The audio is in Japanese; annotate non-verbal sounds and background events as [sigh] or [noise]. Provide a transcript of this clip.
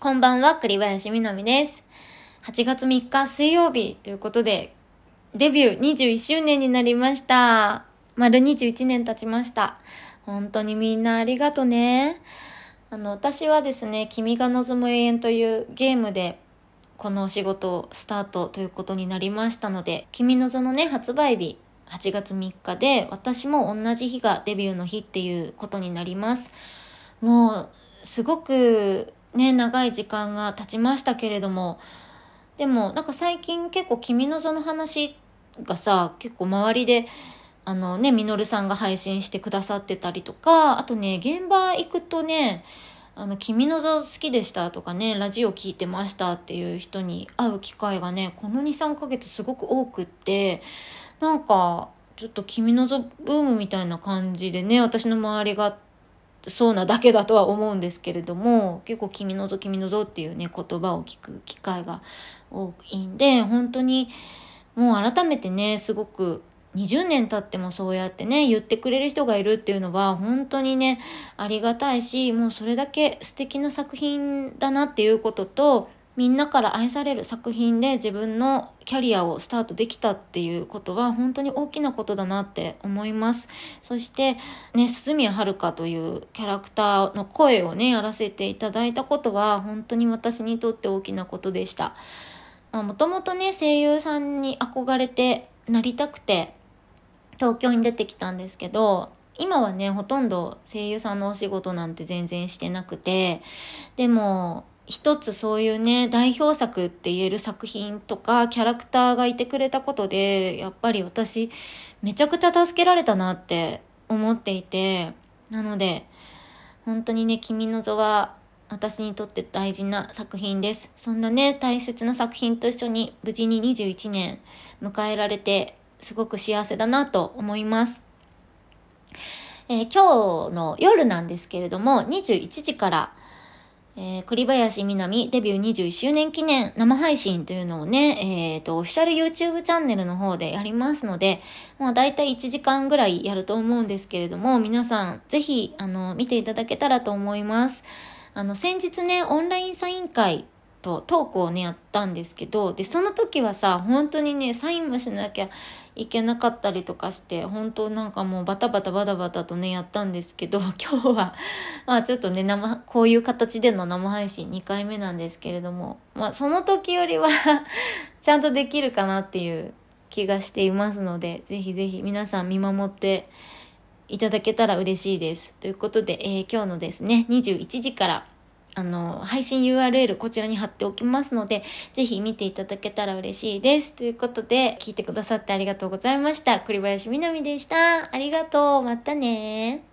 こんばんは、栗林みなみです。8月3日水曜日ということで、デビュー21周年になりました。丸21年経ちました。本当にみんなありがとね。あの、私はですね、君が望む永遠というゲームで、このお仕事をスタートということになりましたので、君のぞのね、発売日、8月3日で、私も同じ日がデビューの日っていうことになります。もう、すごくね、長い時間が経ちましたけれども、でもなんか最近結構君のその話がさ、結構周りで、あのね、みのるさんが配信してくださってたりとか、あとね、現場行くとね、あの、君のぞ好きでしたとかね、ラジオ聞いてましたっていう人に会う機会がね、この2、3ヶ月すごく多くって、なんか、ちょっと君のぞブームみたいな感じでね、私の周りがそうなだけだとは思うんですけれども結構「君のぞ君のぞ」っていうね言葉を聞く機会が多いんで本当にもう改めてねすごく20年経ってもそうやってね言ってくれる人がいるっていうのは本当にねありがたいしもうそれだけ素敵な作品だなっていうこととみんなから愛される作品で自分のキャリアをスタートできたっていうことは本当に大きなことだなって思います。そしてね、鈴宮遥というキャラクターの声をね、やらせていただいたことは本当に私にとって大きなことでした。もともとね、声優さんに憧れてなりたくて東京に出てきたんですけど、今はね、ほとんど声優さんのお仕事なんて全然してなくて、でも、一つそういうね、代表作って言える作品とかキャラクターがいてくれたことで、やっぱり私、めちゃくちゃ助けられたなって思っていて、なので、本当にね、君の座は私にとって大事な作品です。そんなね、大切な作品と一緒に無事に21年迎えられて、すごく幸せだなと思います。えー今日の夜なんですけれども、21時から、えー栗林みなみデビュー21周年記念生配信というのをね、えっ、と、オフィシャル YouTube チャンネルの方でやりますので、まあ大体1時間ぐらいやると思うんですけれども、皆さんぜひ、あの、見ていただけたらと思います。あの、先日ね、オンラインサイン会とトークをね、やったんですけど、で、その時はさ、本当にね、サインもしなきゃいけなかったりとかして、本当なんかもうバタバタバタバタとね、やったんですけど、[laughs] 今日は、まあちょっとね、生、こういう形での生配信2回目なんですけれども、まあその時よりは [laughs] ちゃんとできるかなっていう気がしていますので、ぜひぜひ皆さん見守っていただけたら嬉しいです。ということで、えー今日のですね、21時から、あの、配信 URL こちらに貼っておきますので、ぜひ見ていただけたら嬉しいです。ということで、聞いてくださってありがとうございました。栗林みなみでした。ありがとう。またね